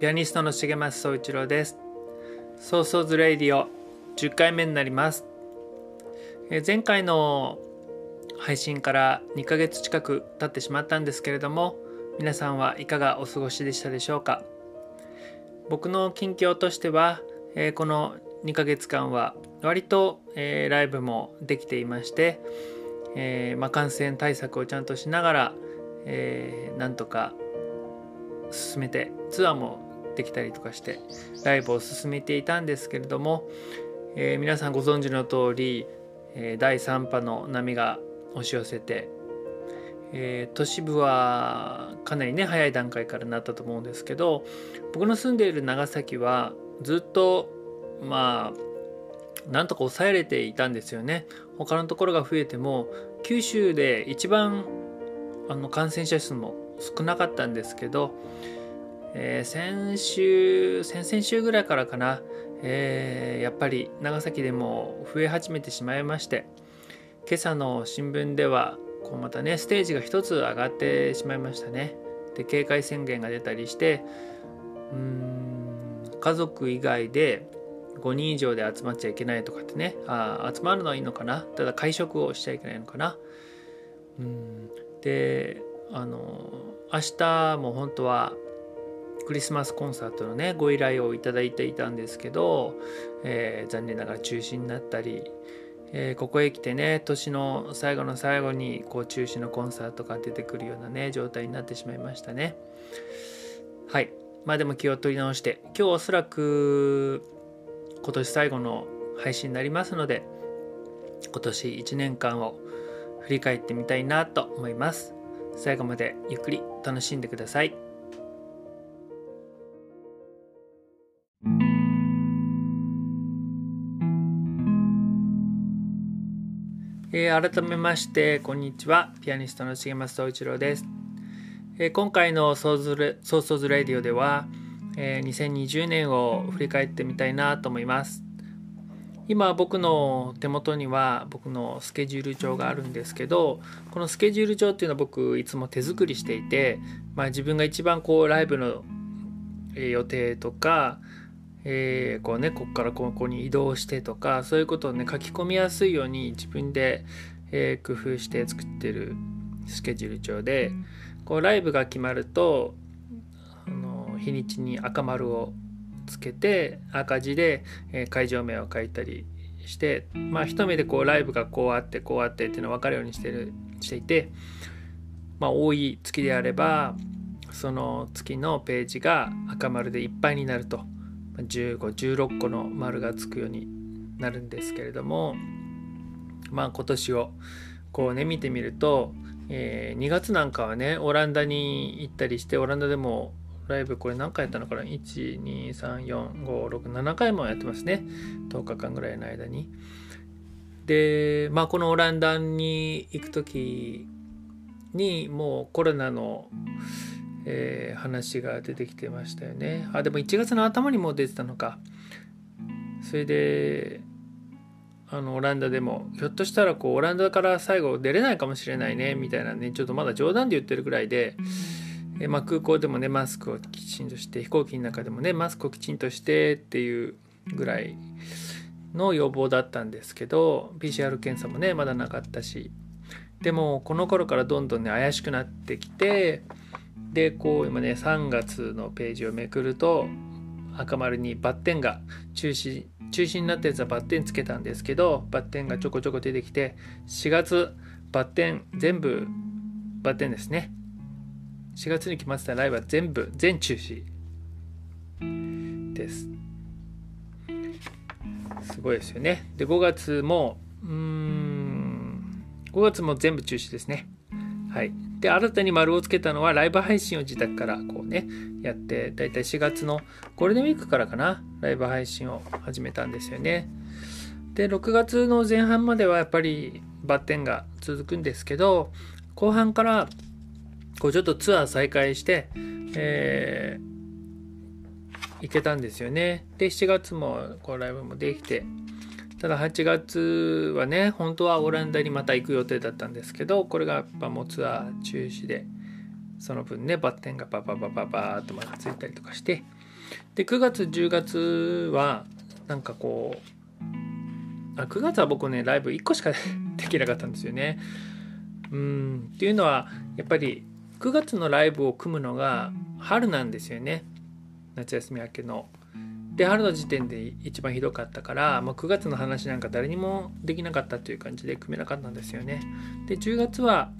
ピアニストの重松総一郎です。ソーソーズレイディオ10回目になります。え前回の配信から2ヶ月近く経ってしまったんですけれども皆さんはいかがお過ごしでしたでしょうか？僕の近況としては、えーこの2ヶ月間は割と、えーライブもできていまして、えーまあ、感染対策をちゃんとしながら、えーなんとか進めてツアーもできたりとかしてライブを進めていたんですけれども、えー皆さんご存知の通り、えー第3波の波が押し寄せて、えー都市部はかなりね早い段階からなったと思うんですけど僕の住んでいる長崎はずっとまあなんとか抑えれていたんですよね。他のところが増えても九州で一番あの感染者数も少なかったんですけど、えー先週先々週ぐらいからかな、えーやっぱり長崎でも増え始めてしまいまして今朝の新聞ではこうまたねステージが一つ上がってしまいましたね。で警戒宣言が出たりしてうーん家族以外で5人以上で集まっちゃいけないとかってねあ集まるのはいいのかな。ただ会食をしちゃいけないのかな。うんであの明日も本当はクリスマスコンサートのねご依頼をいただいていたんですけど、えー残念ながら中止になったり、えーここへ来てね年の最後の最後にこう中止のコンサートが出てくるようなね状態になってしまいましたね。はい。まあでも気を取り直して今日おそらく今年最後の配信になりますので今年1年間を振り返ってみたいなと思います。最後までゆっくり楽しんでください。えー改めましてこんにちは。ピアニストの重松総一郎です、えー今回のソーズレ「ソーソーズレディオ」では、えー2020年を振り返ってみたいなと思います。今僕の手元には僕のスケジュール帳があるんですけどこのスケジュール帳っていうのは僕いつも手作りしていて、まあ、自分が一番こうライブのえ予定とか、えーこうねここからここに移動してとかそういうことをね書き込みやすいように自分で、えー工夫して作ってるスケジュール帳でこうライブが決まるとあの日にちに赤丸をつけて赤字で、えー会場名を書いたりしてまあ一目でこうライブがこうあってこうあってっていうのが分かるようにしてるしていてまあ多い月であればその月のページが赤丸でいっぱいになると。1516個の丸がつくようになるんですけれどもまあ今年をこうね見てみると、え2月なんかはねオランダに行ったりしてオランダでもライブこれ何回やったのかな？1234567回もやってますね10日間ぐらいの間に。でまあこのオランダに行く時にもうコロナの、えー話が出てきてましたよね。あでも1月の頭にもう出てたのか。それであのオランダでもひょっとしたらこうオランダから最後出れないかもしれないねみたいなねちょっとまだ冗談で言ってるぐらいで、えーまあ、空港でもねマスクをきちんとして飛行機の中でもねマスクをきちんとしてっていうぐらいの要望だったんですけど PCR 検査もねまだなかったし。でもこの頃からどんどんね怪しくなってきてでこう今ね3月のページをめくると赤丸にバッテンが中止中止になったやつはバッテンつけたんですけどバッテンがちょこちょこ出てきて4月バッテン全部バッテンですね。4月に決まってたライブは全部全中止です。すごいですよね。で5月もうん5月も全部中止ですね。はい。で新たに丸をつけたのはライブ配信を自宅からこうねやってだいたい4月のゴールデンウィークからかなライブ配信を始めたんですよね。で6月の前半まではやっぱりバッテンが続くんですけど後半からこうちょっとツアー再開して、えー、行けたんですよね。で7月もこうライブもできてただ8月はね本当はオランダにまた行く予定だったんですけどこれがやっぱもうツアー中止でその分ねバッテンがバババババーっとまたついたりとかしてで9月10月はなんかこうあ9月は僕ねライブ1個しか できなかったんですよね。うんっていうのはやっぱり9月のライブを組むのが春なんですよね夏休み明けの。で春の時点で一番ひどかったからもう9月の話なんか誰にもできなかったという感じで組めなかったんですよね。で10月は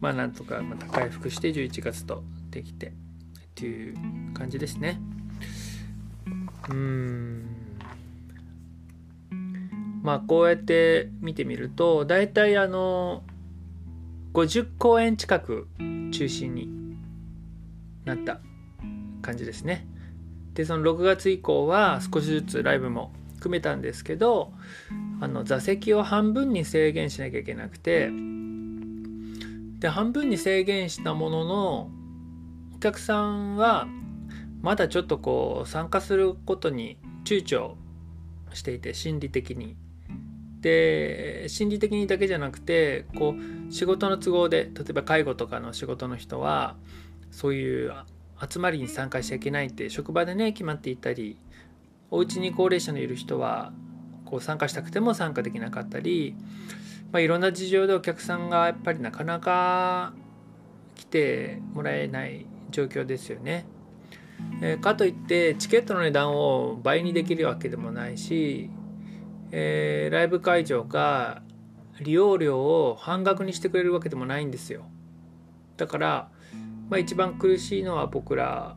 まあなんとかまた回復して11月とできてっていう感じですね。うんまあこうやって見てみると大体あの50公演近く中心になった感じですね。でその6月以降は少しずつライブも組めたんですけどあの座席を半分に制限しなきゃいけなくてで半分に制限したもののお客さんはまだちょっとこう参加することに躊躇していて心理的に。で心理的にだけじゃなくてこう仕事の都合で例えば介護とかの仕事の人はそういう集まりに参加しちゃいけないって職場でね決まっていたりお家に高齢者のいる人はこう参加したくても参加できなかったり、まあ、いろんな事情でお客さんがやっぱりなかなか来てもらえない状況ですよね。えー、かといってチケットの値段を倍にできるわけでもないし、えー、ライブ会場が利用料を半額にしてくれるわけでもないんですよ。だからまあ、一番苦しいのは僕ら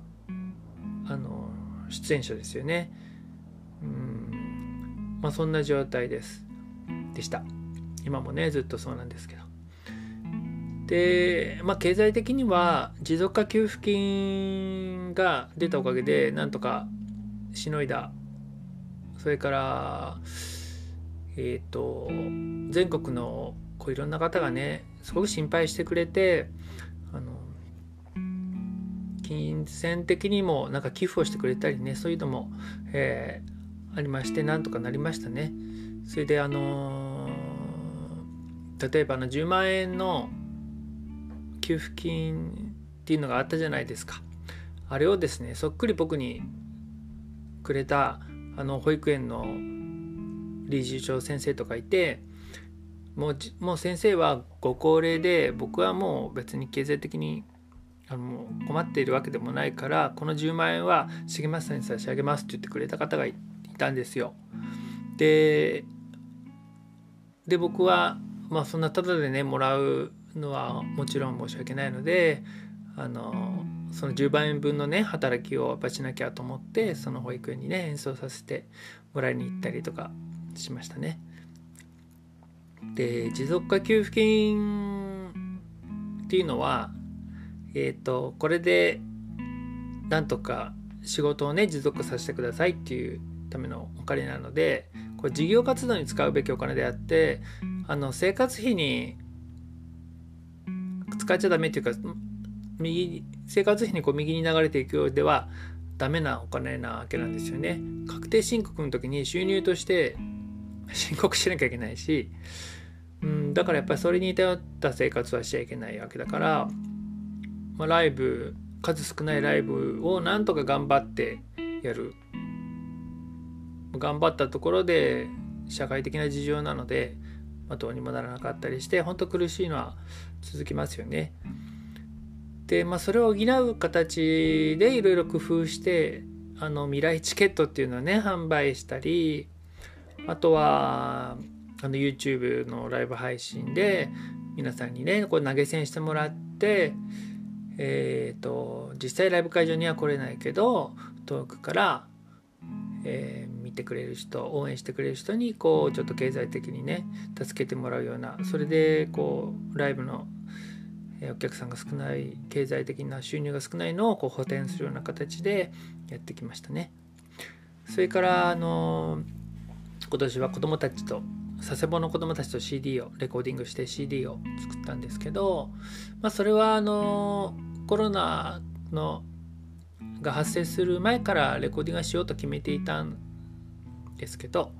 あの出演者ですよね。うんまあそんな状態ですでした。今もねずっとそうなんですけど。で、まあ、経済的には持続化給付金が出たおかげでなんとかしのいだそれからえっ、ー、と全国のこういろんな方がねすごく心配してくれて金銭的にもなんか寄付をしてくれたりねそういうのも、えー、ありましてなんとかなりましたね。それであのー、例えばあの10万円の給付金っていうのがあったじゃないですか。あれをですねそっくり僕にくれたあの保育園の理事長先生とかいてもうもう先生はご高齢で僕はもう別に経済的にあの困っているわけでもないからこの10万円は重松さんに差し上げますって言ってくれた方がいたんですよ。でで僕はまあそんなタダでねもらうのはもちろん申し訳ないのであのその10万円分のね働きをやっぱしなきゃと思ってその保育園にね演奏させてもらいに行ったりとかしましたね。で持続化給付金っていうのはえっ、ー、とこれでなんとか仕事をね持続させてくださいっていうためのお金なのでこれ事業活動に使うべきお金であってあの生活費に使っちゃダメっていうか右生活費にこう右に流れていくようではダメなお金なわけなんですよね。確定申告の時に収入として申告しなきゃいけないし、うん、だからやっぱりそれに頼った生活はしちゃいけないわけだからまあ、ライブ数少ないライブをなんとか頑張ってやる頑張ったところで社会的な事情なので、まあ、どうにもならなかったりして本当苦しいのは続きますよね。でまあそれを補う形でいろいろ工夫してあの未来チケットっていうのをね販売したりあとはあの YouTube のライブ配信で皆さんにねこう投げ銭してもらってえーと、実際ライブ会場には来れないけど遠くから、えー、見てくれる人応援してくれる人にこうちょっと経済的にね助けてもらうようなそれでこうライブのお客さんが少ない経済的な収入が少ないのをこう補填するような形でやってきましたね。それからあの今年は子どもたちと佐世保の子どもたちと CD をレコーディングして CD を作ったんですけど、まあ、それはあのコロナのが発生する前からレコーディングしようと決めていたんですけど、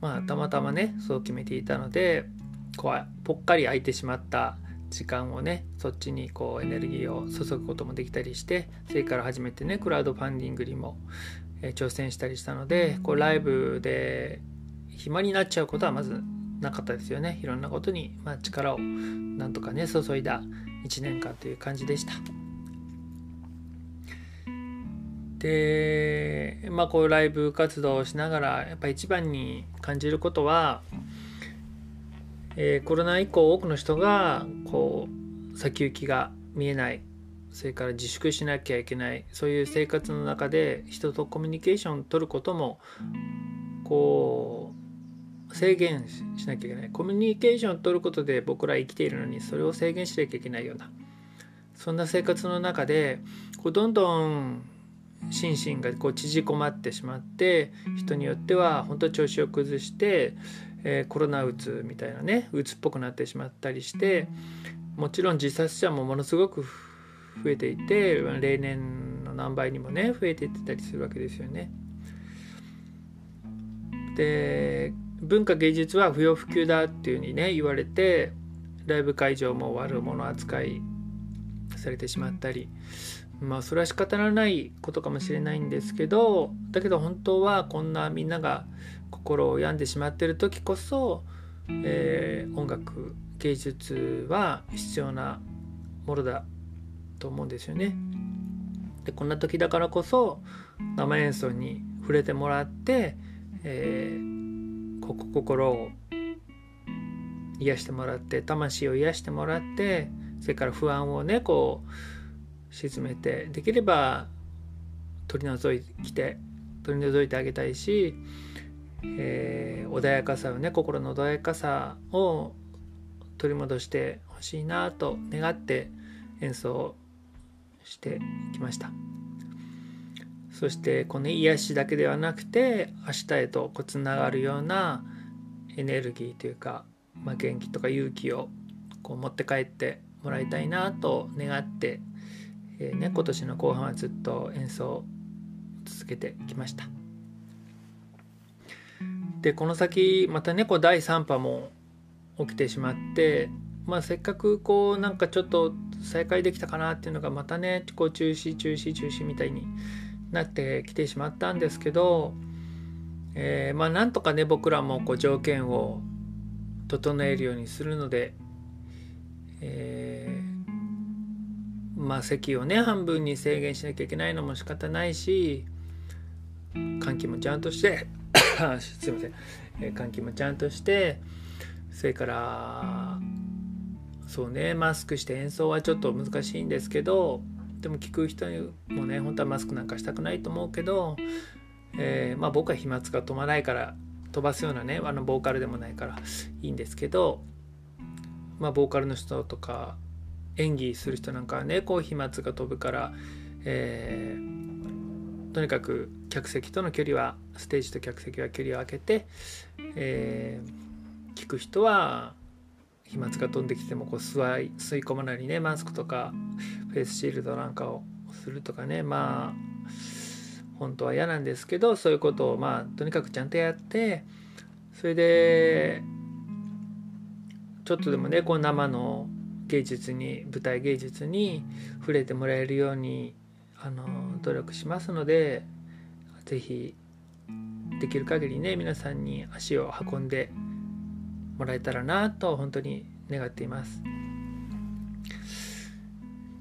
まあ、たまたまねそう決めていたのでこうぽっかり空いてしまった時間をねそっちにこうエネルギーを注ぐこともできたりしてそれから初めてねクラウドファンディングにも、え挑戦したりしたのでこうライブで暇になっちゃうことはまずなかったですよね。いろんなことに、まあ、力をなんとかね注いだ1年間という感じでした。でまあこうライブ活動をしながらやっぱ一番に感じることは、えー、コロナ以降多くの人がこう先行きが見えない。それから自粛しなきゃいけない。そういう生活の中で人とコミュニケーション取ることもこう制限しなきゃいけないコミュニケーションを取ることで僕ら生きているのにそれを制限しなきゃいけないようなそんな生活の中でこうどんどん心身がこう縮こまってしまって人によっては本当調子を崩して、えー、コロナうつみたいなねうつっぽくなってしまったりしてもちろん自殺者もものすごく増えていて例年の何倍にもね増えていってたりするわけですよね。で文化芸術は不要不急だっていうふうにね言われてライブ会場も悪者扱いされてしまったりまあそれは仕方のないことかもしれないんですけどだけど本当はこんなみんなが心を病んでしまってる時こそ、えー、音楽芸術は必要なものだと思うんですよね。でこんな時だからこそ生演奏に触れてもらって、えー心を癒してもらって魂を癒してもらってそれから不安をねこう沈めてできれば取り除いて取り除いてあげたいし、えー、穏やかさをね心の穏やかさを取り戻してほしいなと願って演奏してきました。そしてこの癒しだけではなくて明日へとつながるようなエネルギーというか、まあ、元気とか勇気をこう持って帰ってもらいたいなと願って、えーね、今年の後半はずっと演奏を続けてきました。でこの先またね第3波も起きてしまって、まあ、せっかくこうなんかちょっと再開できたかなっていうのがまたねこう中止中止中止みたいになってきてしまったんですけどえー、まあなんとかね僕らもこう条件を整えるようにするので、えー、まあ席をね半分に制限しなきゃいけないのも仕方ないし換気もちゃんとして すいません、えー、換気もちゃんとしてそれからそうねマスクして演奏はちょっと難しいんですけどでも聞く人もね本当はマスクなんかしたくないと思うけどえー、まあ僕は飛沫が飛ばないから飛ばすようなねあのボーカルでもないからいいんですけどまあボーカルの人とか演技する人なんかはねこう飛沫が飛ぶから、えー、とにかく客席との距離はステージと客席は距離を空けて、えー、聞く人は飛沫が飛んできてもこう吸い込まないようにねマスクとかフェイスシールドなんかをするとかねまあ本当は嫌なんですけどそういうことをまあとにかくちゃんとやってそれでちょっとでもねこう生の芸術に舞台芸術に触れてもらえるようにあの努力しますので是非できる限りね皆さんに足を運んでもらえたらなと本当に願っています。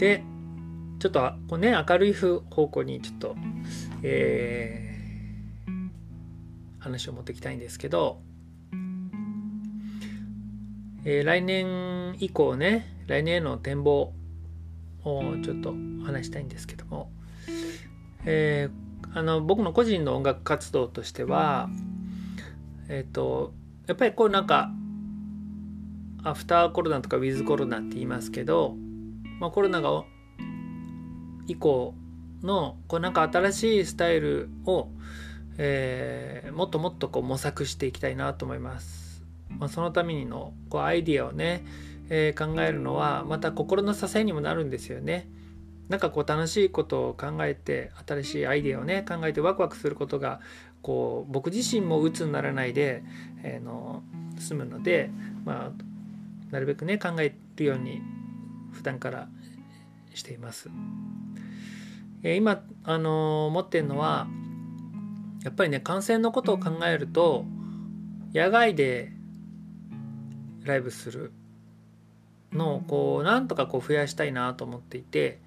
でちょっとこうね明るい方向にちょっとえー、話を持っていきたいんですけど、えー、来年以降ね来年への展望をちょっと話したいんですけども、えー、あの僕の個人の音楽活動としてはえっ、ー、とやっぱりこうなんかアフターコロナとかウィズコロナって言いますけど、まあ、コロナが以降のこうなんか新しいスタイルを、えー、もっともっとこう模索していきたいなと思います。まあ、そのためにのこうアイディアをね、えー、考えるのはまた心の支えにもなるんですよね。なんかこう楽しいことを考えて新しいアイデアをね考えてワクワクすることがこう僕自身も鬱にならないで、えー、の済むので、まあ、なるべくね考えるように普段からしています。えー、今、あのー、思ってるのはやっぱりね感染のことを考えると野外でライブするのをこうなんとかこう増やしたいなと思っていて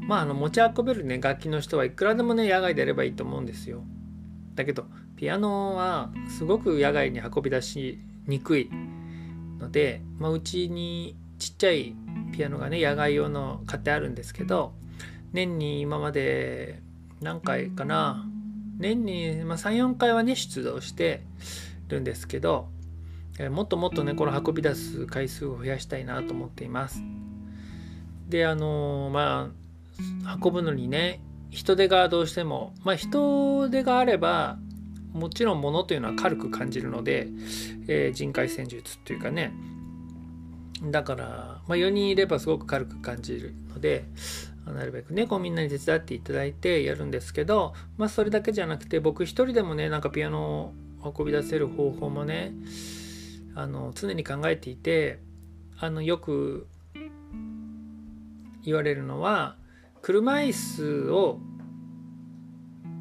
まああの持ち運べるね楽器の人はいくらでもね野外でやればいいと思うんですよ。だけどピアノはすごく野外に運び出しにくいので、まあ、うちにちっちゃいピアノがね野外用の買ってあるんですけど年に今まで何回かな年に、まあ、34回はね出動してるんですけどえもっともっとねこの運び出す回数を増やしたいなと思っています。であのまあ運ぶのにね人手がどうしてもまあ人手があればもちろん物というのは軽く感じるので、えー、人海戦術っていうかねだから、まあ、4人いればすごく軽く感じるのでなるべくねこうみんなに手伝っていただいてやるんですけど、まあ、それだけじゃなくて僕一人でもねなんかピアノを運び出せる方法もねあの常に考えていてあのよく言われるのは車椅子を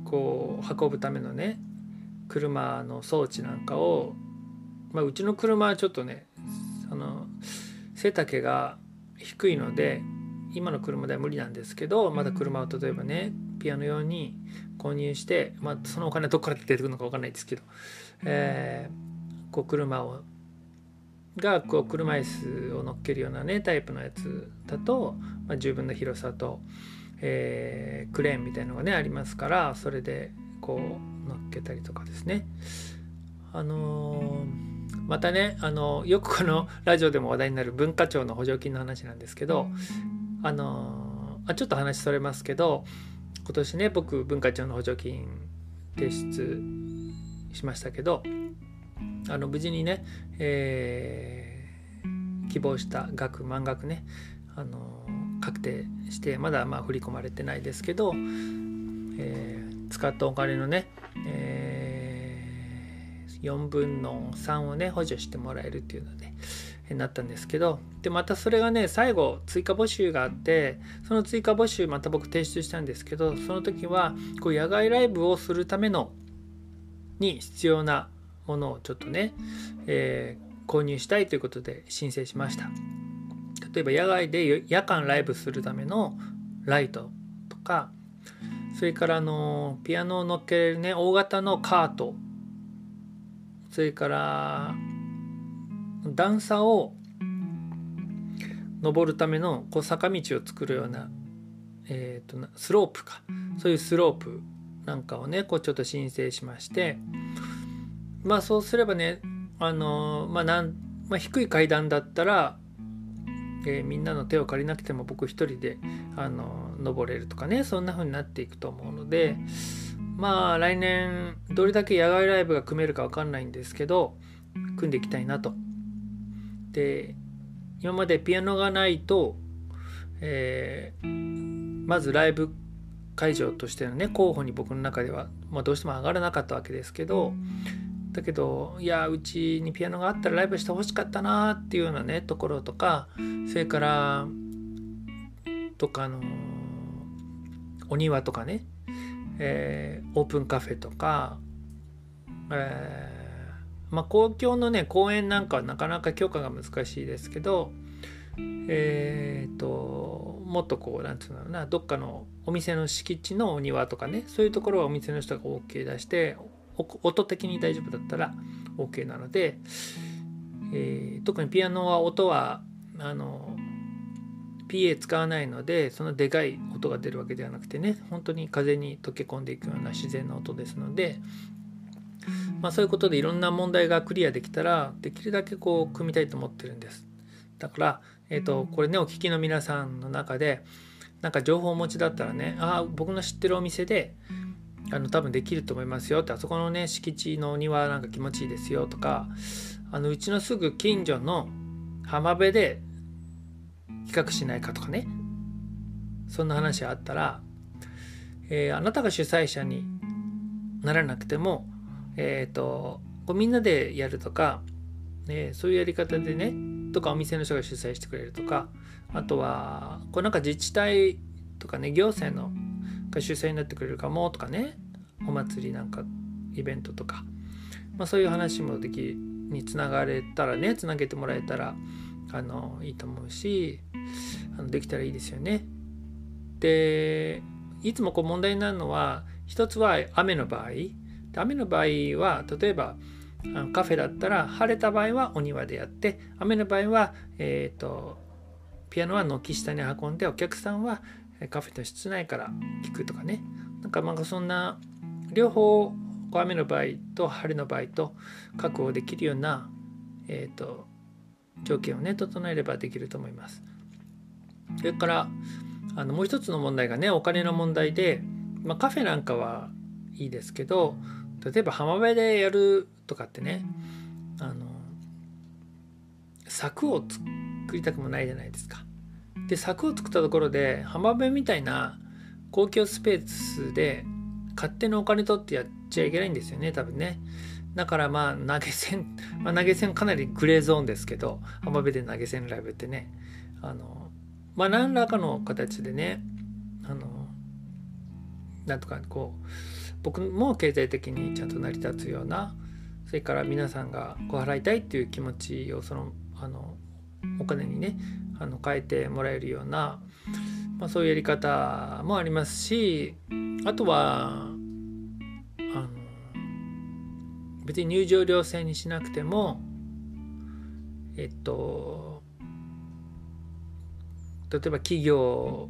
こう運ぶためのね車の装置なんかを、まあ、うちの車はちょっとねあの背丈が低いので今の車では無理なんですけどまだ車を例えばねピアノ用に購入して、まあ、そのお金はどこから出てくるのか分かんないですけど、えー、こう車をがこう車椅子を乗っけるようなねタイプのやつだと、まあ、十分な広さと、えー、クレーンみたいのがねありますからそれでこう乗っけたりとかですね。あのー、またね、あのよくこのラジオでも話題になる文化庁の補助金の話なんですけど、あのー、あちょっと話それますけど今年ね僕文化庁の補助金提出しましたけどあの無事にね、えー、希望した額満額ねあの確定してまだまあ振り込まれてないですけど、えー、使ったお金のね、えー、4分の3をね補助してもらえるっていうので、なったんですけどでまたそれがね最後追加募集があってその追加募集また僕提出したんですけどその時はこう野外ライブをするためのに必要なものをちょっとね、えー、購入したいということで申請しました。例えば野外で夜間ライブするためのライトとかそれからあのピアノを乗っけるね大型のカートそれから段差を登るためのこう坂道を作るような、えーと、とスロープか。そういうスロープなんかをねこうちょっと申請しまして。まあそうすればねあのまあなん、まあ、低い階段だったら、えー、みんなの手を借りなくても僕一人であの登れるとかねそんな風になっていくと思うのでまあ来年どれだけ野外ライブが組めるか分かんないんですけど組んでいきたいなと。で今までピアノがないと、えー、まずライブ会場としてのね候補に僕の中では、まあ、どうしても上がらなかったわけですけどだけどいやうちにピアノがあったらライブしてほしかったなっていうようなねところとかそれからとかのお庭とかね、えー、オープンカフェとか、えー、まあ公共のね公園なんかはなかなか許可が難しいですけどえーと、もっとこうなんていうなどっかのお店の敷地のお庭とかねそういうところはお店の人が OK 出して音的に大丈夫だったら OK なので、えー、特にピアノは音はあの PA 使わないのでそのでかい音が出るわけではなくてね本当に風に溶け込んでいくような自然な音ですので、まあ、そういうことでいろんな問題がクリアできたらできるだけこう組みたいと思ってるんです。だから、えーと、これねお聞きの皆さんの中でなんか情報をお持ちだったらねああ僕の知ってるお店であの多分できると思いますよってあそこのね敷地のお庭なんか気持ちいいですよとかあのうちのすぐ近所の浜辺で比較しないかとかね。そんな話があったら、えー、あなたが主催者にならなくても、えーと、こうみんなでやるとか、ね、そういうやり方でねとかお店の人が主催してくれるとかあとはこうなんか自治体とかね行政のが主催になってくれるかもとかねお祭りなんかイベントとか、まあ、そういう話もできにつながれたらねつなげてもらえたらあのいいと思うしあのできたらいいですよね。でいつもこう問題になるのは一つは雨の場合雨の場合は例えばカフェだったら晴れた場合はお庭でやって雨の場合は、えーと、ピアノは軒下に運んでお客さんはカフェの室内から聴くとかねなんかまあそんな両方雨の場合と晴れの場合と確保できるような、えーと条件をね整えればできると思います。それからあのもう一つの問題がねお金の問題で、まあ、カフェなんかはいいですけど例えば浜辺でやるとかってねあの柵を作りたくもないじゃないですか。で柵を作ったところで浜辺みたいな公共スペースで勝手にお金取ってやっちゃいけないんですよね多分ね。だからまあ投げ銭、まあ、投げ銭かなりグレーゾーンですけど浜辺で投げ銭ライブってねあのまあ何らかの形でねあのなんとかこう僕も経済的にちゃんと成り立つようなそれから皆さんがこう払いたいっていう気持ちをそのあのお金にねあの変えてもらえるような、まあ、そういうやり方もありますしあとは別に入場料制にしなくてもえっと例えば企業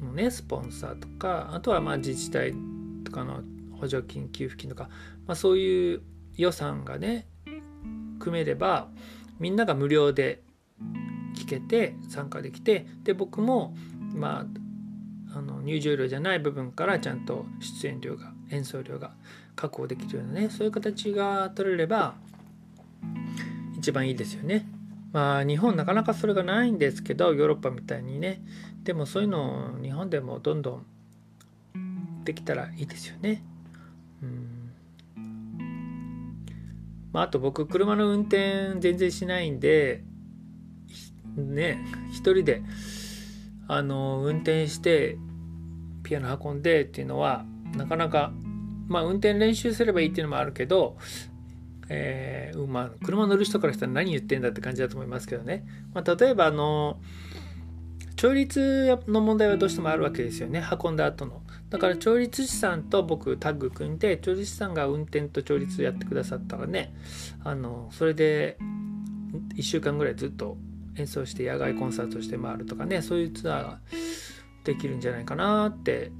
のねスポンサーとかあとはまあ自治体とかの補助金給付金とか、まあ、そういう予算がね組めればみんなが無料で聞けて参加できてで僕もまああの入場料じゃない部分からちゃんと出演料が演奏料が確保できるようなねそういう形が取れれば一番いいですよね。まあ日本なかなかそれがないんですけどヨーロッパみたいにねでもそういうのを日本でもどんどんできたらいいですよね。うんまあ、あと僕車の運転全然しないんでね一人であの運転してピアノ運んでっていうのはなかなかまあ運転練習すればいいっていうのもあるけど、えー、まあ車乗る人からしたら何言ってんだって感じだと思いますけどね、まあ、例えばあの調律の問題はどうしてもあるわけですよね。運んだ後の。だから調律師さんと僕タッグ組んで調律師さんが運転と調律やってくださったらねあのそれで1週間ぐらいずっと演奏して野外コンサートして回るとかねそういうツアーができるんじゃないかなって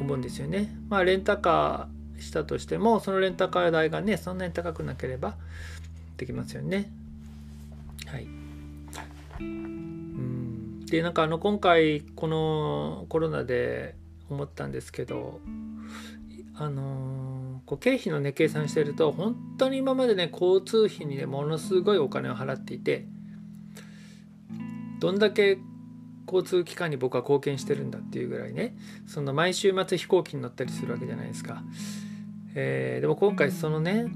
思うんですよね。まあレンタカーしたとしてもそのレンタカー代がねそんなに高くなければできますよね。はい。うんでなんかあの今回このコロナで思ったんですけどあのこう経費のね計算してると本当に今までね交通費にねものすごいお金を払っていてどんだけ交通機関に僕は貢献してるんだっていうぐらいねその毎週末飛行機に乗ったりするわけじゃないですか、えー、でも今回そのね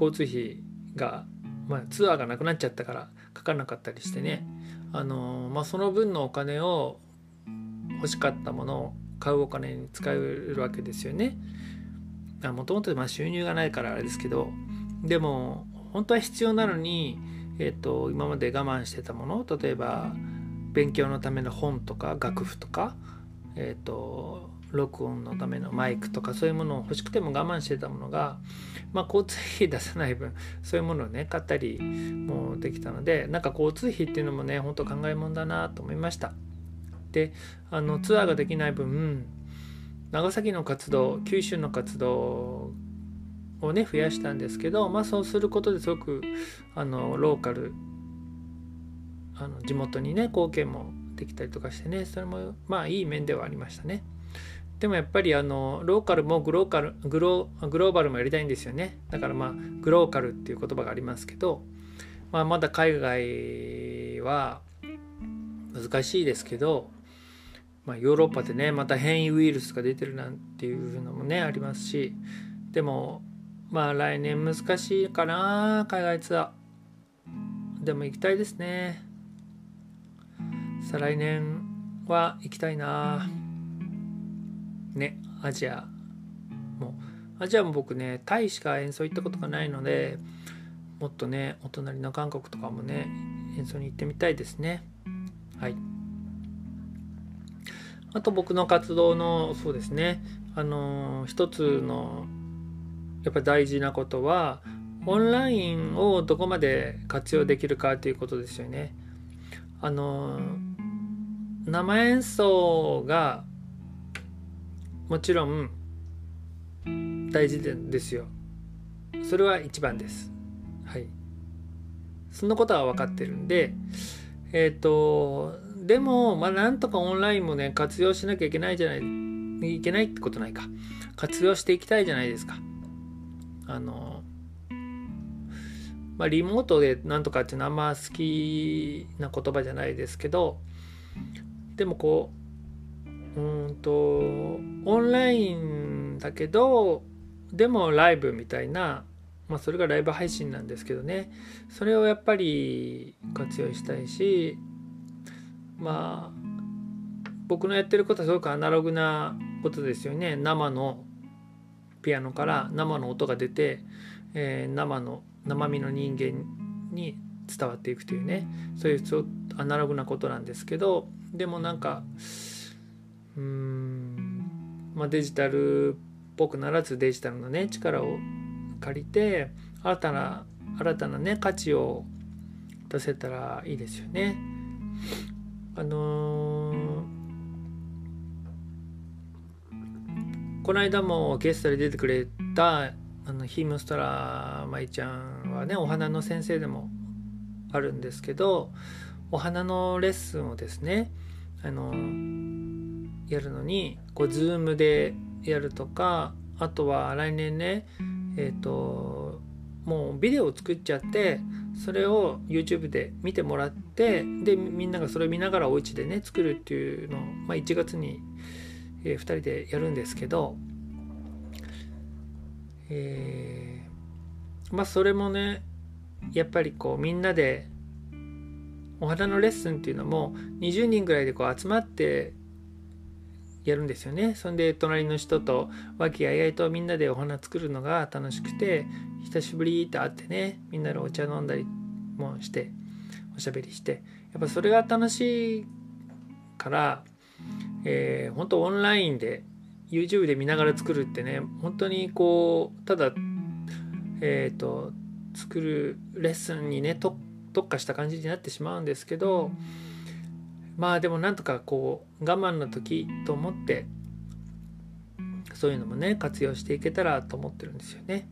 交通費が、まあ、ツアーがなくなっちゃったからかからなかったりしてねあのー、まあ、その分のお金を欲しかったものを買うお金に使えるわけですよね。もともと収入がないからあれですけどでも本当は必要なのにえーと、今まで我慢してたもの例えば勉強のための本とか楽譜とか、えーと、録音のためのマイクとかそういうものを欲しくても我慢してたものが、まあ、交通費出さない分そういうものをね買ったりもできたのでなんか交通費っていうのもねほんと考えもんだなと思いました。であのツアーができない分長崎の活動九州の活動をね増やしたんですけど、まあ、そうすることですごくあのローカルあの地元にね貢献もできたりとかしてねそれもまあいい面ではありましたね。でもやっぱりあのローカルもグローカルグログローバルもやりたいんですよね。だからまあグローカルっていう言葉がありますけど、まあ、まだ海外は難しいですけどまあ、ヨーロッパでねまた変異ウイルスが出てるなんていうのもねありますしでもまあ来年難しいかな海外ツアー。でも行きたいですね。再来年は行きたいな。ねアジアも。アジアも僕ねタイしか演奏行ったことがないのでもっとねお隣の韓国とかもね演奏に行ってみたいですね。はい。あと僕の活動のそうですね。あの一つのやっぱ大事なことはオンラインをどこまで活用できるかということですよね。あの生演奏がもちろん大事ですよ。それは一番です。はい。そんなことは分かってるんで、えっ、ー、と、でも、まあ、なんとかオンラインもね、活用しなきゃいけないじゃない、いけないってことないか。活用していきたいじゃないですか。あの、まあ、リモートでなんとかっていうのはあんま好きな言葉じゃないですけど、でもこう、うんと、オンラインだけど、でもライブみたいな、まあ、それがライブ配信なんですけどね。それをやっぱり活用したいしまあ僕のやってることはすごくアナログなことですよね。生のピアノから生の音が出て、えー、生の生身の人間に伝わっていくというね。そういうアナログなことなんですけどでもなんかうーん、まあ、デジタルっぽくならずデジタルのね力を借りて新たな新たなね価値を出せたらいいですよね。あのー、この間もゲストで出てくれたあのヒムストラ舞ちゃんはねお花の先生でもあるんですけどお花のレッスンをですねあのやるのにこう Zoom でやるとかあとは来年ねえっ、ー、ともうビデオを作っちゃってそれを YouTube で見てもらってでみんながそれを見ながらお家でね作るっていうのを、まあ、1月に、えー、2人でやるんですけど、えー、まあそれもねやっぱりこうみんなでお花のレッスンっていうのも20人ぐらいでこう集まってやるんですよね。そんで隣の人と和気あいあいとみんなでお花作るのが楽しくて久しぶりって会ってねみんなでお茶飲んだりもしておしゃべりしてやっぱそれが楽しいから、えー、本当オンラインで YouTube で見ながら作るってね本当にこうただえっ、ー、と作るレッスンにね特特化した感じになってしまうんですけどまあでもなんとかこう我慢の時と思ってそういうのもね活用していけたらと思ってるんですよね。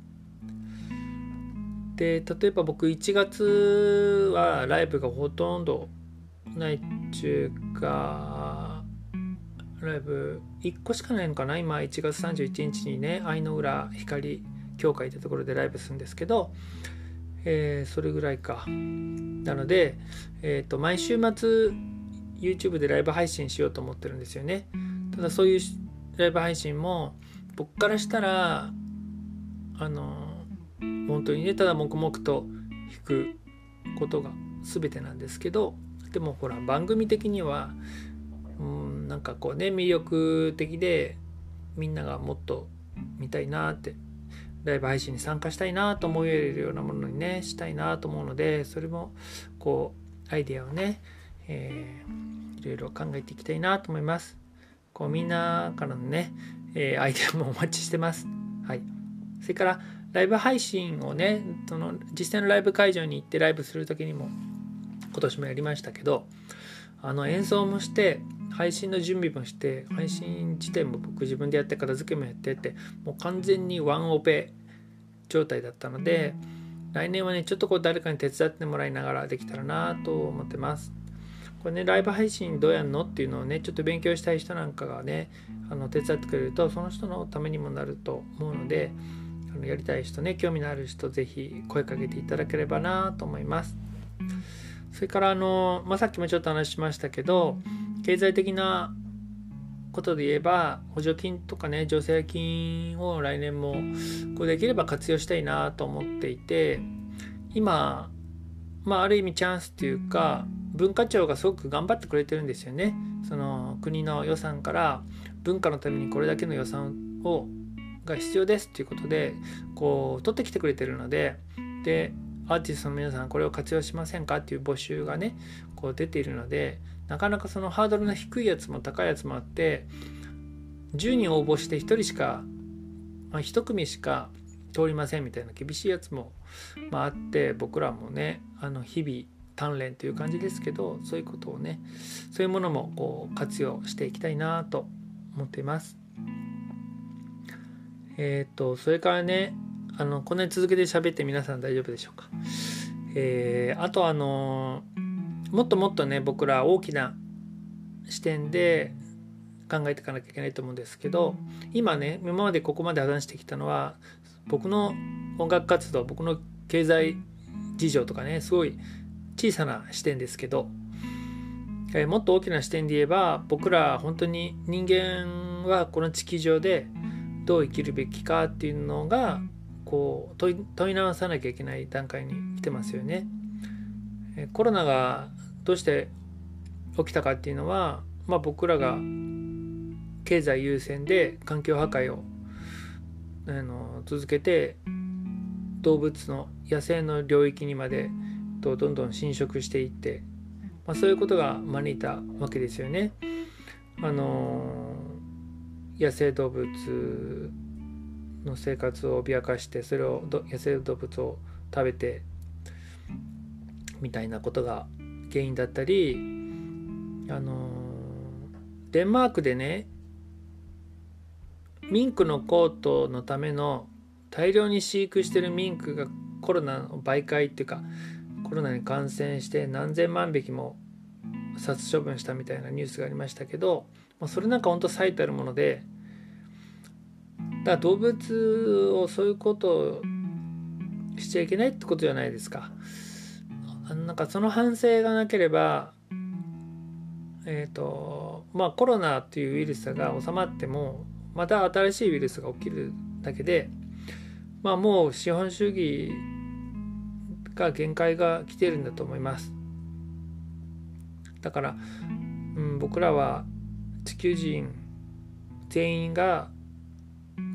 で例えば僕1月はライブがほとんどないっちゅうかライブ1個しかないのかな？今1月31日にね愛の浦光協会ってところでライブするんですけど、えー、それぐらいか。なので、えーと、毎週末 YouTube でライブ配信しようと思ってるんですよね。ただそういうライブ配信も僕からしたらあの本当にねただ黙々と弾くことが全てなんですけどでもほら番組的にはうんなんかこうね魅力的でみんながもっと見たいなってライブ配信に参加したいなと思えるようなものにねしたいなと思うのでそれもこうアイデアをね、えー、いろいろ考えていきたいなと思います。こうみんなからのね、えー、アイデアもお待ちしてます。はい。それからライブ配信をねその実際のライブ会場に行ってライブする時にも今年もやりましたけどあの演奏もして配信の準備もして配信自体も僕自分でやって片付けもやってってもう完全にワンオペ状態だったので来年はねちょっとこう誰かに手伝ってもらいながらできたらなと思ってます。これねライブ配信どうやんのっていうのをねちょっと勉強したい人なんかがねあの手伝ってくれるとその人のためにもなると思うのであのやりたい人ね興味のある人是非声かけていただければなと思います。それからあの、まあ、さっきもちょっと話しましたけど経済的なことで言えば補助金とかね助成金を来年もこうできれば活用したいなと思っていて今まあある意味チャンスっていうか文化庁がすごく頑張ってくれてるんですよね。その国の予算から文化のためにこれだけの予算をが必要ですっていうことでこう取ってきてくれてるのででアーティストの皆さんこれを活用しませんかっていう募集がねこう出ているのでなかなかそのハードルの低いやつも高いやつもあって10人応募して1人しか、まあ、1組しか通りませんみたいな厳しいやつも、まあ、あって僕らもねあの日々鍛錬という感じですけどそういうことをねそういうものもこう活用していきたいなと思っています。えっ、ー、とそれからねあのこんなに続けて喋って皆さん大丈夫でしょうか。えー、あとあのーもっともっとね僕ら大きな視点で考えていかなきゃいけないと思うんですけど今ね今までここまで話してきたのは僕の音楽活動僕の経済事情とかねすごい小さな視点ですけど、えー、もっと大きな視点で言えば僕ら本当に人間はこの地球上でどう生きるべきかっていうのがこう問い直さなきゃいけない段階に来てますよね。コロナがどうして起きたかっていうのは、まあ、僕らが経済優先で環境破壊をあの続けて動物の野生の領域にまでとどんどん侵食していって、まあ、そういうことが招いたわけですよね。あの野生動物の生活を脅かしてそれを野生動物を食べてみたいなことが原因だったりあのデンマークでねミンクのコートのための大量に飼育してるミンクがコロナの媒介っていうかコロナに感染して何千万匹も殺処分したみたいなニュースがありましたけど、ま、それなんかほんと最たるものでだから動物をそういうことをしちゃいけないってことじゃないですか。なんかその反省がなければえっ、ー、とまあコロナっていうウイルスが収まってもまた新しいウイルスが起きるだけでまあもう資本主義が限界が来てるんだと思います。だから、うん、僕らは地球人全員が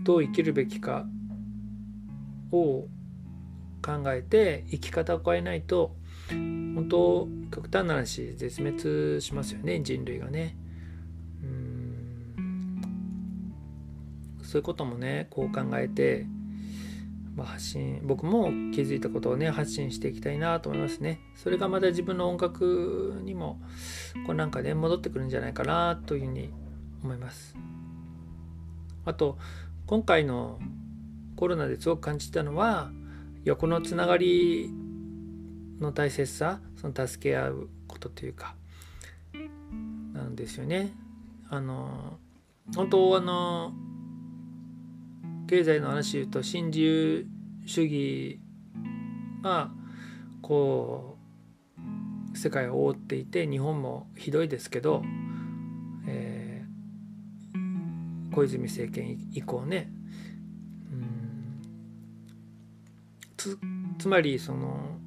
どう生きるべきかを考えて生き方を変えないと本当極端な話絶滅しますよね人類がね。うん。そういうこともねこう考えて、まあ、発信僕も気づいたことをね発信していきたいなと思いますね。それがまた自分の音楽にもこうなんかね戻ってくるんじゃないかなというふうに思います。あと今回のコロナですごく感じたのは横のつながりの大切さその助け合うことというかなんですよね。あの本当あの経済の話言うと新自由主義がこう世界を覆っていて日本もひどいですけど、えー、小泉政権以降ねうんつつまりその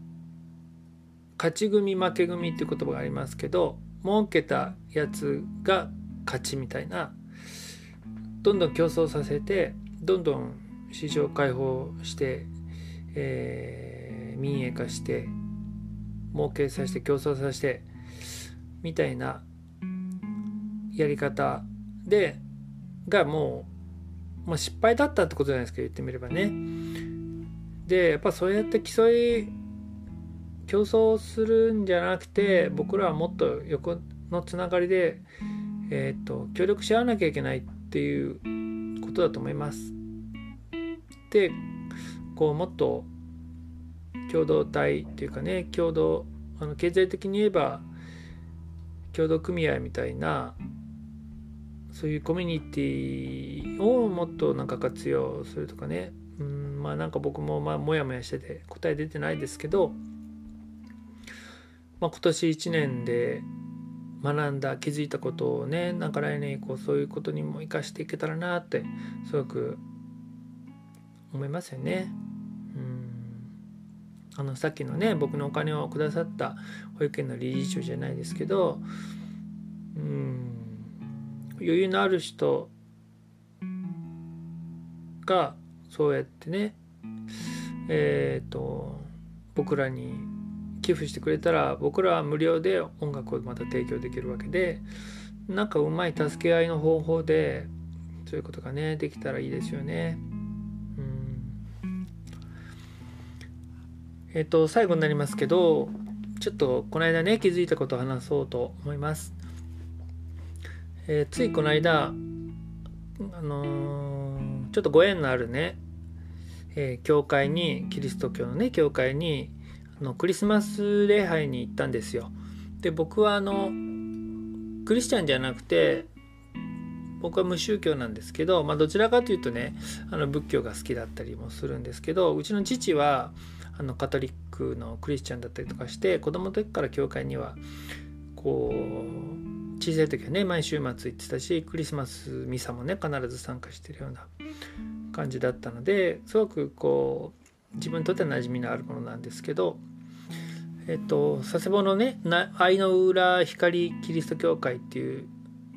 勝ち組負け組っていう言葉がありますけど儲けたやつが勝ちみたいなどんどん競争させてどんどん市場開放して、えー、民営化して儲けさせて競争させてみたいなやり方でがもう、まあ、失敗だったってことじゃないですか言ってみればね。でやっぱそうやって競い競争するんじゃなくて僕らはもっと横のつながりで、えーと、協力し合わなきゃいけないっていうことだと思います。でこうもっと共同体っていうかね共同あの経済的に言えば協同組合みたいなそういうコミュニティをもっとなんか活用するとかねうんまあなんか僕もまあモヤモヤしてて答え出てないですけど、まあ、今年1年で学んだ気づいたことをねなんか来年以降そういうことにも生かしていけたらなってすごく思いますよね。あのさっきのね僕のお金をくださった保育園の理事長じゃないですけどうん余裕のある人がそうやってねえっ、ー、と僕らに寄付してくれたら僕らは無料で音楽をまた提供できるわけでなんかうまい助け合いの方法でそういうことがねできたらいいですよね。うんえっ、と最後になりますけどちょっとこの間ね気づいたことを話そうと思います。えー、ついこの間あのー、ちょっとご縁のあるねえー、教会にキリスト教のね教会にあのクリスマス礼拝に行ったんですよ。で僕はあのクリスチャンじゃなくて僕は無宗教なんですけど、まあ、どちらかというとねあの仏教が好きだったりもするんですけどうちの父はあのカトリックのクリスチャンだったりとかして子供の時から教会にはこう小さい時はね毎週末行ってたしクリスマスミサもね必ず参加してるような感じだったのですごくこう自分にとっては馴染みのあるものなんですけどえっと佐世保のね愛の浦光キリスト教会っていう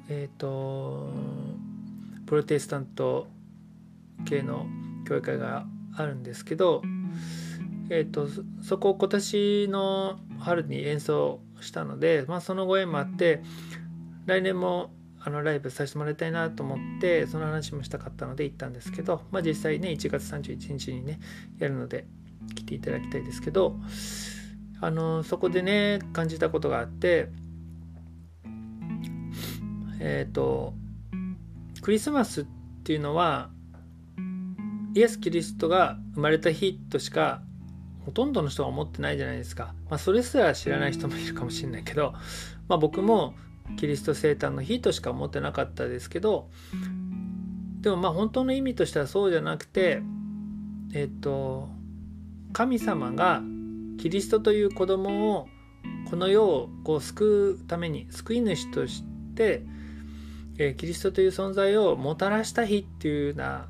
えっとプロテスタント系の教会があるんですけどえっとそこを今年の春に演奏したので、まあ、そのご縁もあって来年もあのライブさせてもらいたいなと思ってその話もしたかったので行ったんですけど、まあ、実際ね1月31日にねやるので来ていただきたいですけどあのそこでね感じたことがあってえっ、ー、とクリスマスっていうのはイエス・キリストが生まれた日としかほとんどの人が思ってないじゃないですか。まあ、それすら知らない人もいるかもしれないけど、まあ、僕もキリスト生誕の日としか思ってなかったですけどでもまあ本当の意味としてはそうじゃなくてえっと神様がキリストという子供をこの世をこう救うために救い主として、えー、キリストという存在をもたらした日っていうような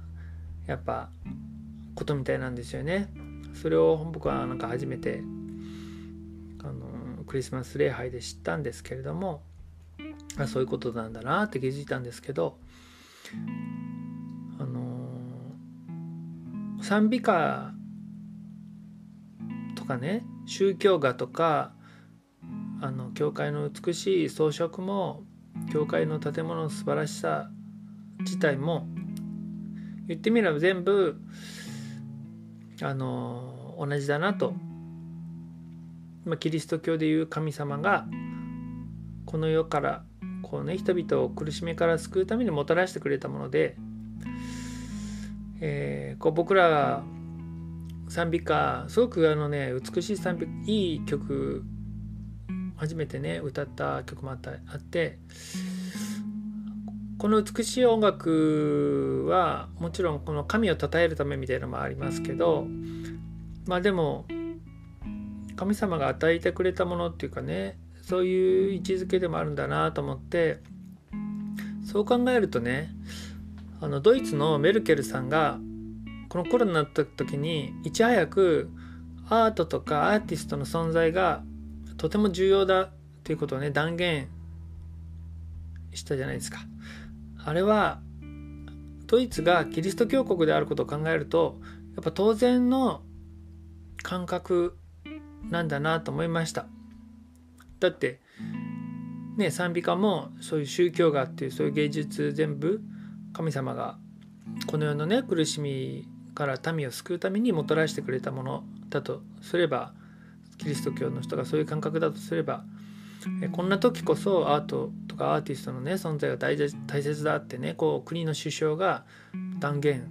やっぱことみたいなんですよね。それを僕はなんか初めてあのクリスマス礼拝で知ったんですけれどもあそういうことなんだなって気づいたんですけどあの賛美歌とかね宗教画とかあの教会の美しい装飾も教会の建物の素晴らしさ自体も言ってみれば全部あの同じだなと、まあ、キリスト教でいう神様がこの世からこうね人々を苦しみから救うためにもたらしてくれたもので、えー、こう僕らが賛美歌すごくあのね美しい賛美いい曲初めてね歌った曲もあったあってこの美しい音楽はもちろんこの神を称えるためみたいなのもありますけどまあでも神様が与えてくれたものっていうかねそういう位置づけでもあるんだなと思ってそう考えるとねあのドイツのメルケルさんがこのコロナになった時にいち早くアートとかアーティストの存在がとても重要だっていうことをね断言したじゃないですか。あれはドイツがキリスト教国であることを考えるとやっぱ当然の感覚なんだなと思いましただってね賛美歌もそういう宗教画っていうそういう芸術全部神様がこの世のね苦しみから民を救うためにもたらしてくれたものだとすればキリスト教の人がそういう感覚だとすればこんな時こそアートとかアーティストのね存在が大大切だってねこう国の首相が断言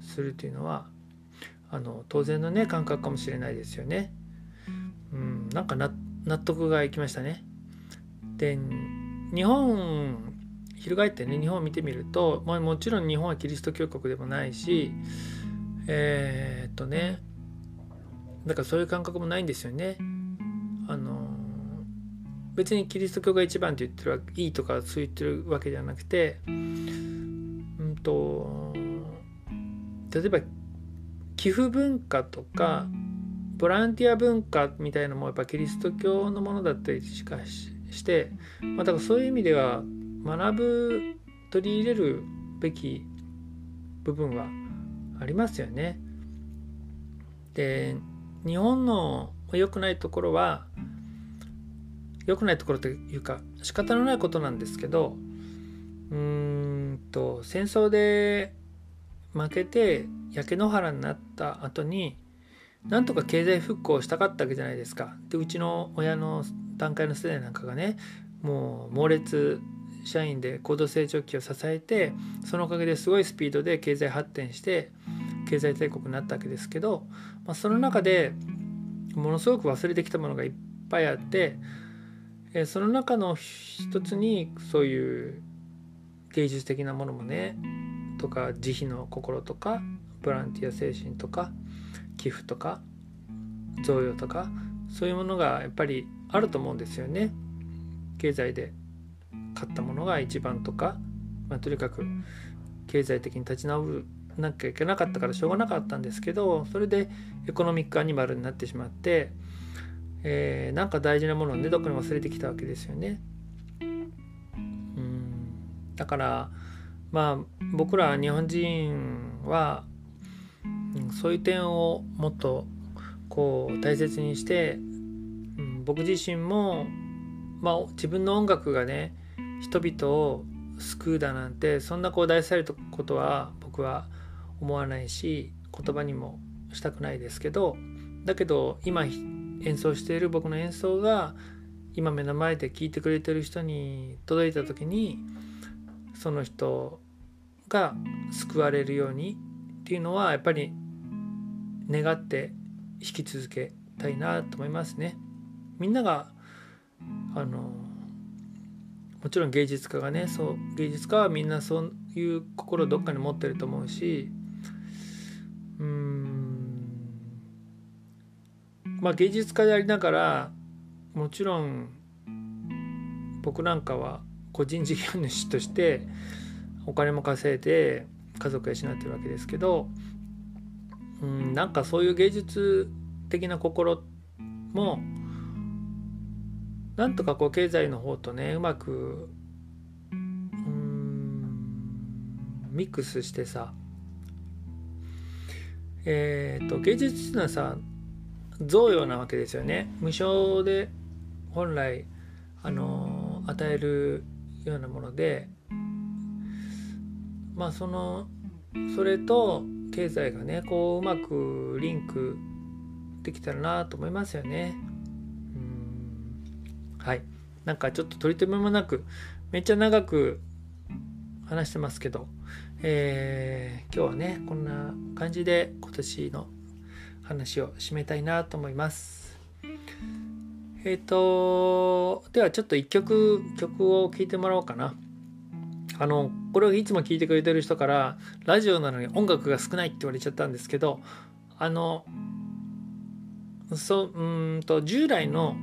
するというのはあの当然のね感覚かもしれないですよね。うん、なんか納納得がいきましたね。で日本翻ってね日本を見てみると、まあ、もちろん日本はキリスト教国でもないしえー、っとねだからそういう感覚もないんですよね。あの別にキリスト教が一番って言ってるわけいいとかそう言ってるわけじゃなくてうんと例えば寄付文化とかボランティア文化みたいのもやっぱキリスト教のものだったりしかして、まあ、だからそういう意味では学ぶ取り入れるべき部分はありますよね。で日本の良くないところは良くないところというか仕方のないことなんですけどうーんと戦争で負けて焼け野原になった後になんとか経済復興したかったわけじゃないですか。でうちの親の段階の世代なんかがねもう猛烈社員で高度成長期を支えてそのおかげですごいスピードで経済発展して経済大国になったわけですけど、まあ、その中でものすごく忘れてきたものがいっぱいあって、えその中の一つにそういう芸術的なものもねとか慈悲の心とかボランティア精神とか寄付とか贈与とかそういうものがやっぱりあると思うんですよね。経済で買ったものが一番とか、まあ、とにかく経済的に立ち直るなきゃいけなかったからしょうがなかったんですけどそれでエコノミックアニマルになってしまって、えー、なんか大事なものをねどっかに忘れてきたわけですよね。うんだからまあ僕ら日本人は、うん、そういう点をもっとこう大切にして、うん、僕自身も、まあ、自分の音楽がね人々を救うだなんてそんなこう大されたことは僕は思わないし言葉にもしたくないですけどだけど今演奏している僕の演奏が今目の前で聴いてくれてる人に届いた時にその人が救われるようにっていうのはやっぱり願って弾き続けたいなと思いますね。みんながあのもちろん芸術家がねそう芸術家はみんなそういう心をどっかに持ってると思うしうんまあ芸術家でありながらもちろん僕なんかは個人事業主としてお金も稼いで家族養ってるわけですけどうんなんかそういう芸術的な心もなんとかこう経済の方とねうまくうんミックスしてさえっ、ー、と芸術っていうのはさ贈与なわけですよね。無償で本来あの与えるようなものでまあそのそれと経済がねこううまくリンクできたらなと思いますよね。うん。はい。なんかちょっと取り留めもなくめっちゃ長く話してますけどえー、今日はねこんな感じで今年の話を締めたいなと思います。えっ、ー、とではちょっと一曲曲を聴いてもらおうかな。あのこれをいつも聴いてくれてる人からラジオなのに音楽が少ないって言われちゃったんですけどあのそううんと従来の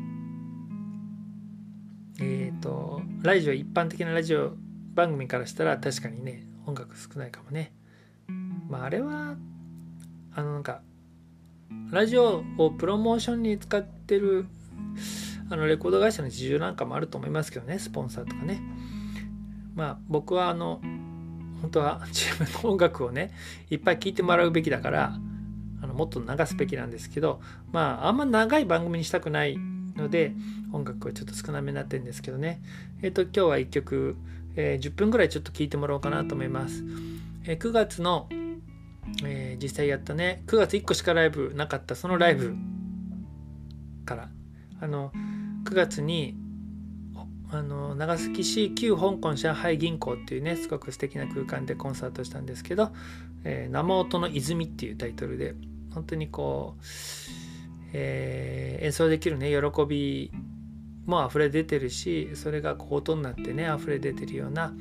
えっ、ー、とラジオ一般的なラジオ番組からしたら確かにね音楽少ないかもね。まああれはあのなんかラジオをプロモーションに使ってるあのレコード会社の事情なんかもあると思いますけどねスポンサーとかね。まあ僕はあの本当は自分の音楽をねいっぱい聴いてもらうべきだからあのもっと流すべきなんですけどまああんま長い番組にしたくないので音楽はちょっと少なめになってるんですけどね。えっ、ー、と今日は1曲、えー、10分ぐらいちょっと聴いてもらおうかなと思います、えー、9月の、え実際やったね9月1個しかライブなかったそのライブから。あの9月にあの長崎市旧香港上海銀行っていうねすごく素敵な空間でコンサートしたんですけど「えー、生音の泉」っていうタイトルで本当にこう、えー、演奏できるね喜びも溢れ出てるしそれがこう音になってね溢れ出てるような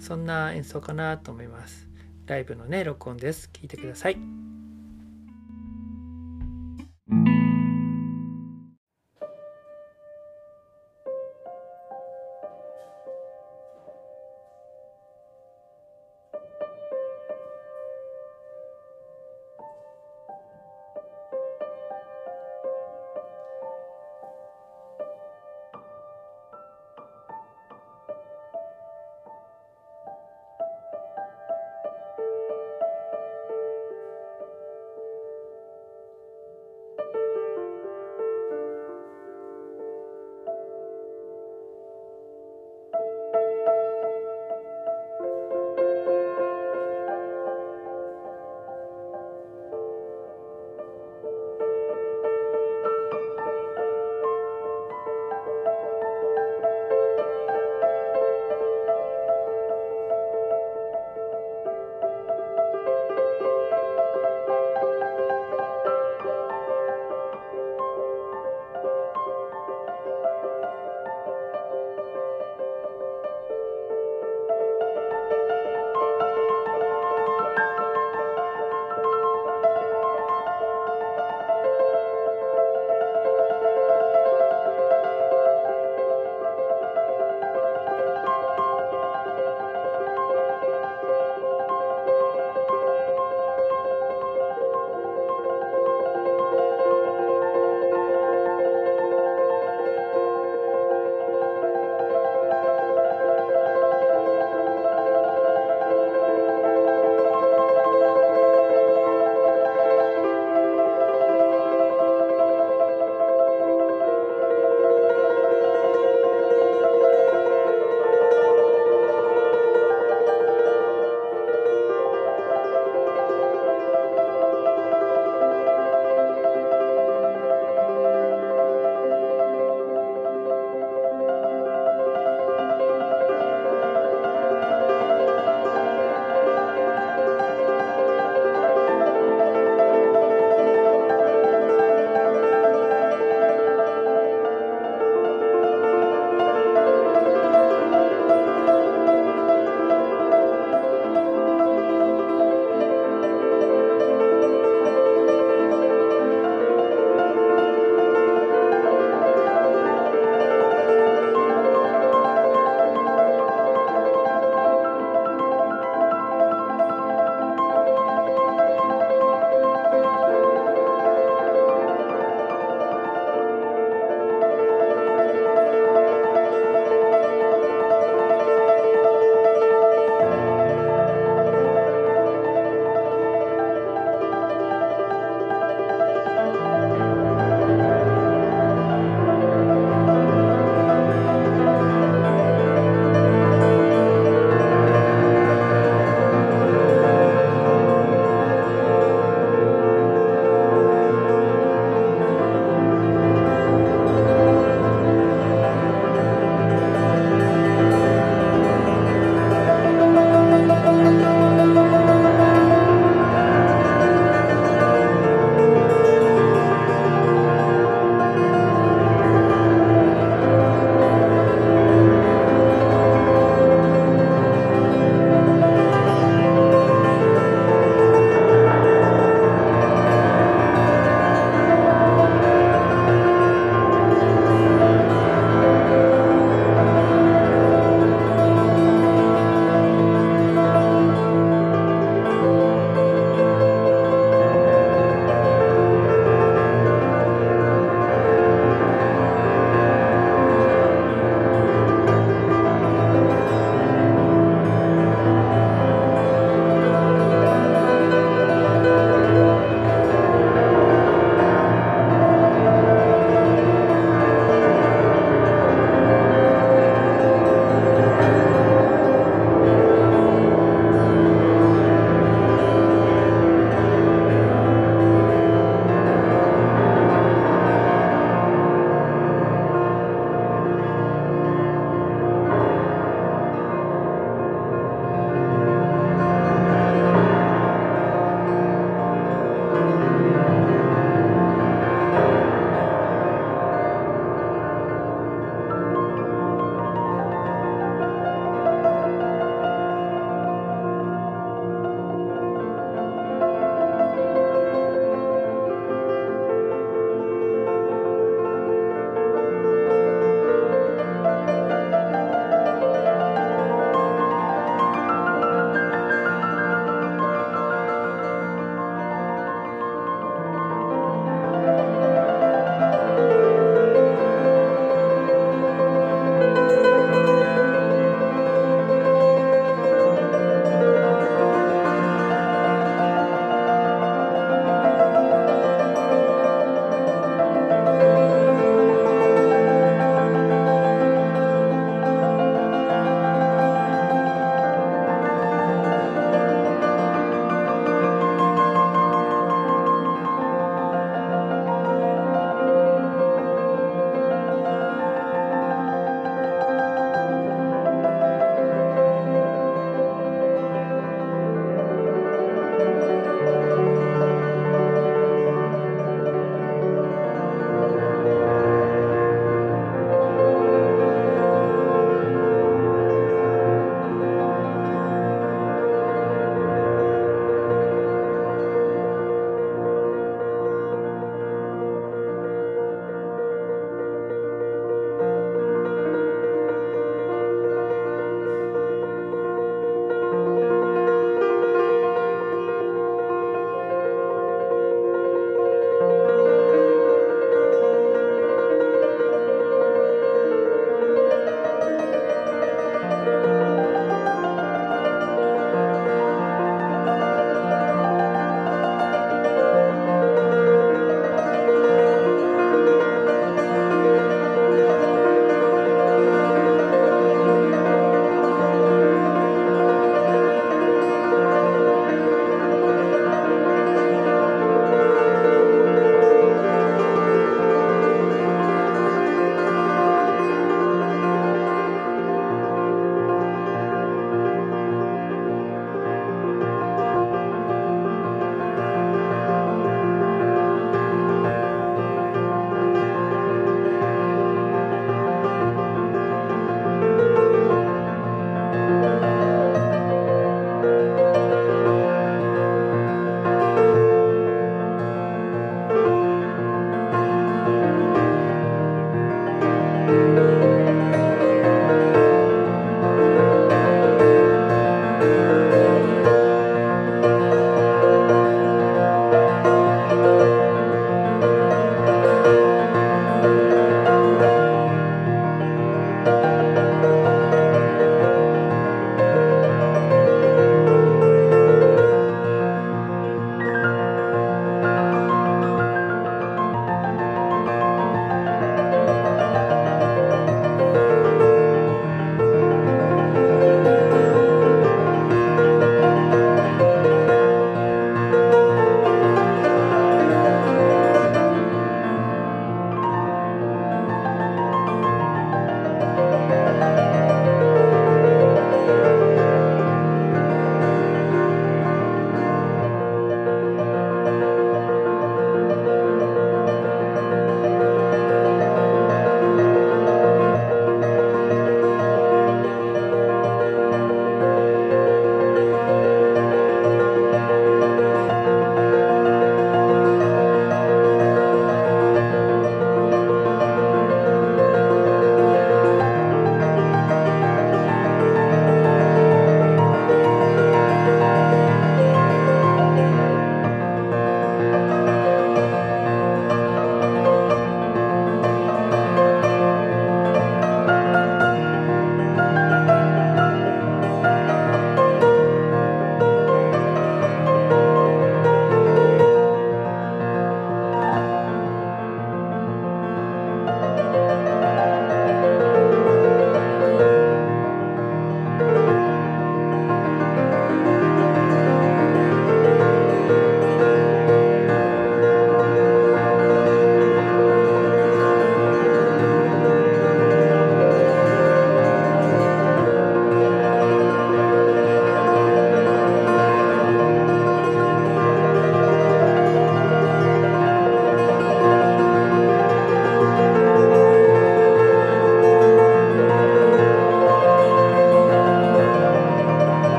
そんな演奏かなと思います。ライブのね録音です。聞いてください。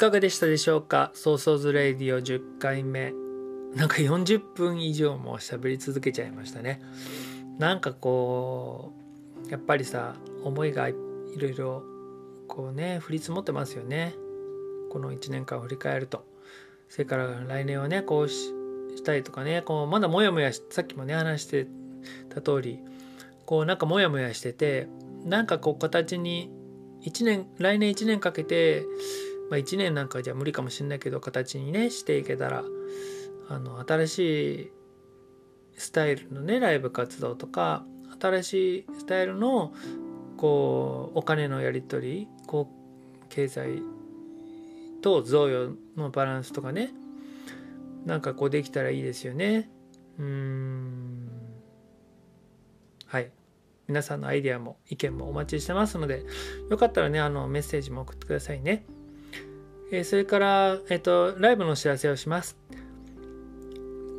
かがでしたでしょうか？ソーソーズレイディオ10回目。なんか40分以上も喋り続けちゃいましたね。なんかこう、やっぱりさ、思いがいろいろこうね、降り積もってますよね。この1年間を振り返ると。それから来年はね、こうしたいとかね、こうまだモヤモヤさっきもね、話してた通り、こうなんかモヤモヤしてて、なんかこう形に1年、来年1年かけて、まあ、1年なんかじゃ無理かもしれないけど形にねしていけたらあの新しいスタイルのねライブ活動とか新しいスタイルのこうお金のやり取りこう経済と贈与のバランスとかねなんかこうできたらいいですよね。うん。はい。皆さんのアイデアも意見もお待ちしてますのでよかったらねあのメッセージも送ってくださいね。えそれから、えっと、ライブのお知らせをします。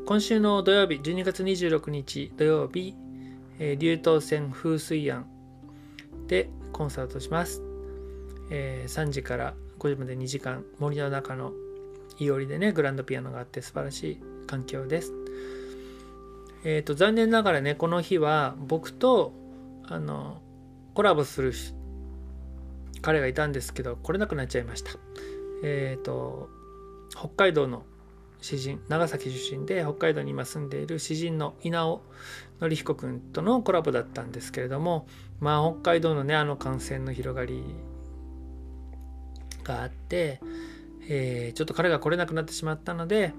今週の土曜日、12月26日土曜日、えー、竜頭線風水庵でコンサートします。えー、3時から5時まで2時間、森の中のいおりでね、グランドピアノがあって素晴らしい環境です。えっ、ー、と、残念ながらね、この日は僕と、あの、コラボする彼がいたんですけど、来れなくなっちゃいました。えっ、ー、と北海道の詩人長崎出身で北海道に今住んでいる詩人の稲尾紀彦君とのコラボだったんですけれどもまあ北海道のねあの感染の広がりがあって、えー、ちょっと彼が来れなくなってしまったので、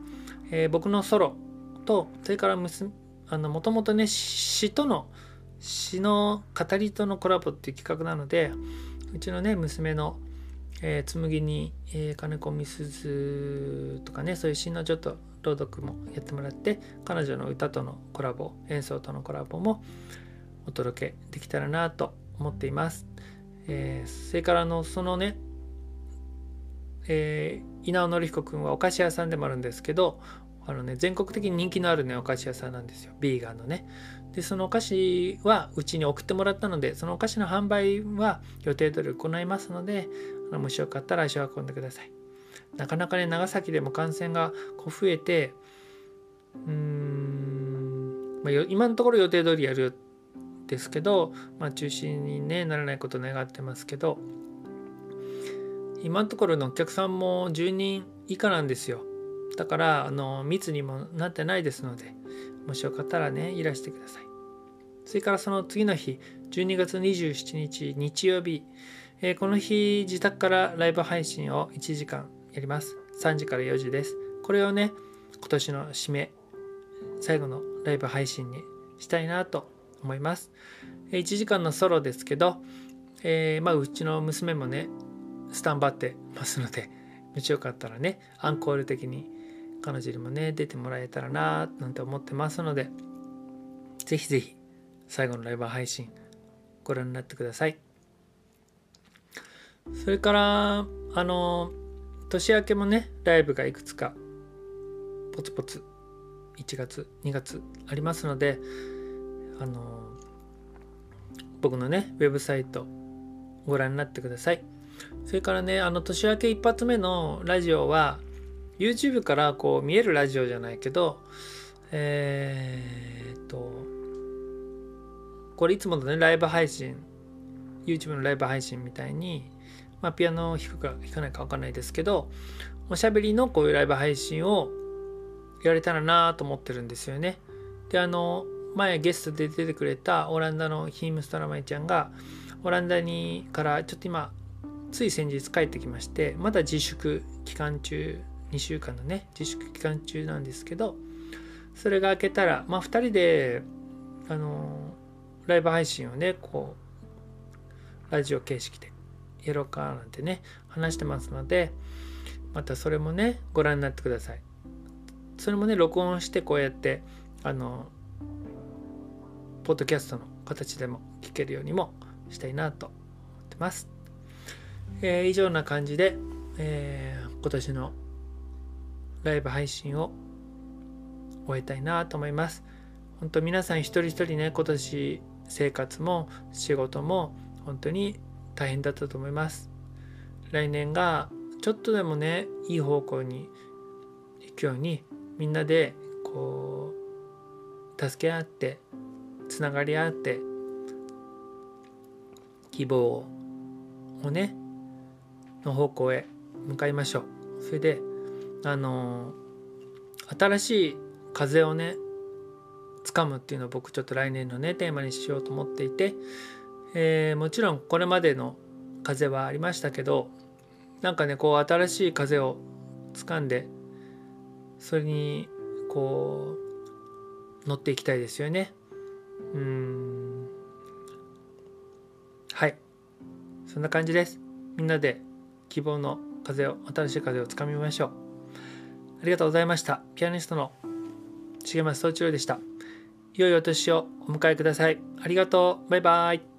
えー、僕のソロとそれからもともとね詩との詩の語りとのコラボっていう企画なのでうちのね娘のえー、紬に、えー、金子みすずとかねそういう詩のちょっと朗読もやってもらって彼女の歌とのコラボ演奏とのコラボもお届けできたらなと思っています、えー、それからのそのね、えー、稲尾紀彦君はお菓子屋さんでもあるんですけどあのね全国的に人気のあるねお菓子屋さんなんですよ。ビーガンのね。でそのお菓子はうちに送ってもらったのでそのお菓子の販売は予定通り行いますのでもしよかったら足を運んでください。なかなかね長崎でも感染がこう増えてうーん、まあ、今のところ予定通りやるですけど、まあ、中止に、ね、ならないことを願ってますけど今のところのお客さんも10人以下なんですよ。だからあの密にもなってないですのでもしよかったらねいらしてください。それからその次の日12月27日日曜日、えー、この日自宅からライブ配信を1時間やります。3時から4時です。これをね今年の締め最後のライブ配信にしたいなと思います。1時間のソロですけど、えー、まあ、うちの娘もねスタンバってますのでもしよかったらねアンコール的に彼女にもね出てもらえたらななんて思ってますので是非是非最後のライブ配信ご覧になってください。それからあの年明けもねライブがいくつかポツポツ1月2月ありますのであの僕のねウェブサイトご覧になってください。それからねあの年明け一発目のラジオは YouTube からこう見えるラジオじゃないけど、えー、っと、これいつものね、ライブ配信、YouTube のライブ配信みたいに、まあ、ピアノを弾くか弾かないかわかんないですけど、おしゃべりのこういうライブ配信をやれたらなと思ってるんですよね。で、あの、前ゲストで出てくれたオランダのヒームストラマイちゃんが、オランダにからちょっと今、つい先日帰ってきまして、まだ自粛期間中2週間のね自粛期間中なんですけどそれが明けたらまあ2人であのライブ配信をねこうラジオ形式でやろうかなんてね話してますのでまたそれもねご覧になってくださいそれもね録音してこうやってあのポッドキャストの形でも聞けるようにもしたいなと思ってます、えー、以上な感じで、えー、今年のライブ配信を終えたいなと思います。本当皆さん一人一人ね、今年生活も仕事も本当に大変だったと思います。来年がちょっとでもねいい方向に行くようにみんなでこう助け合ってつながり合って希望をねの方向へ向かいましょうそれであの新しい風をね掴むっていうのを僕ちょっと来年のねテーマにしようと思っていて、えー、もちろんこれまでの風はありましたけどなんかねこう新しい風を掴んでそれにこう乗っていきたいですよね。うん。はい。そんな感じです。みんなで希望の風を新しい風をつかみましょう。ありがとうございました。ピアニストの重松総一郎でした。良いお年をお迎えください。ありがとう。バイバイ。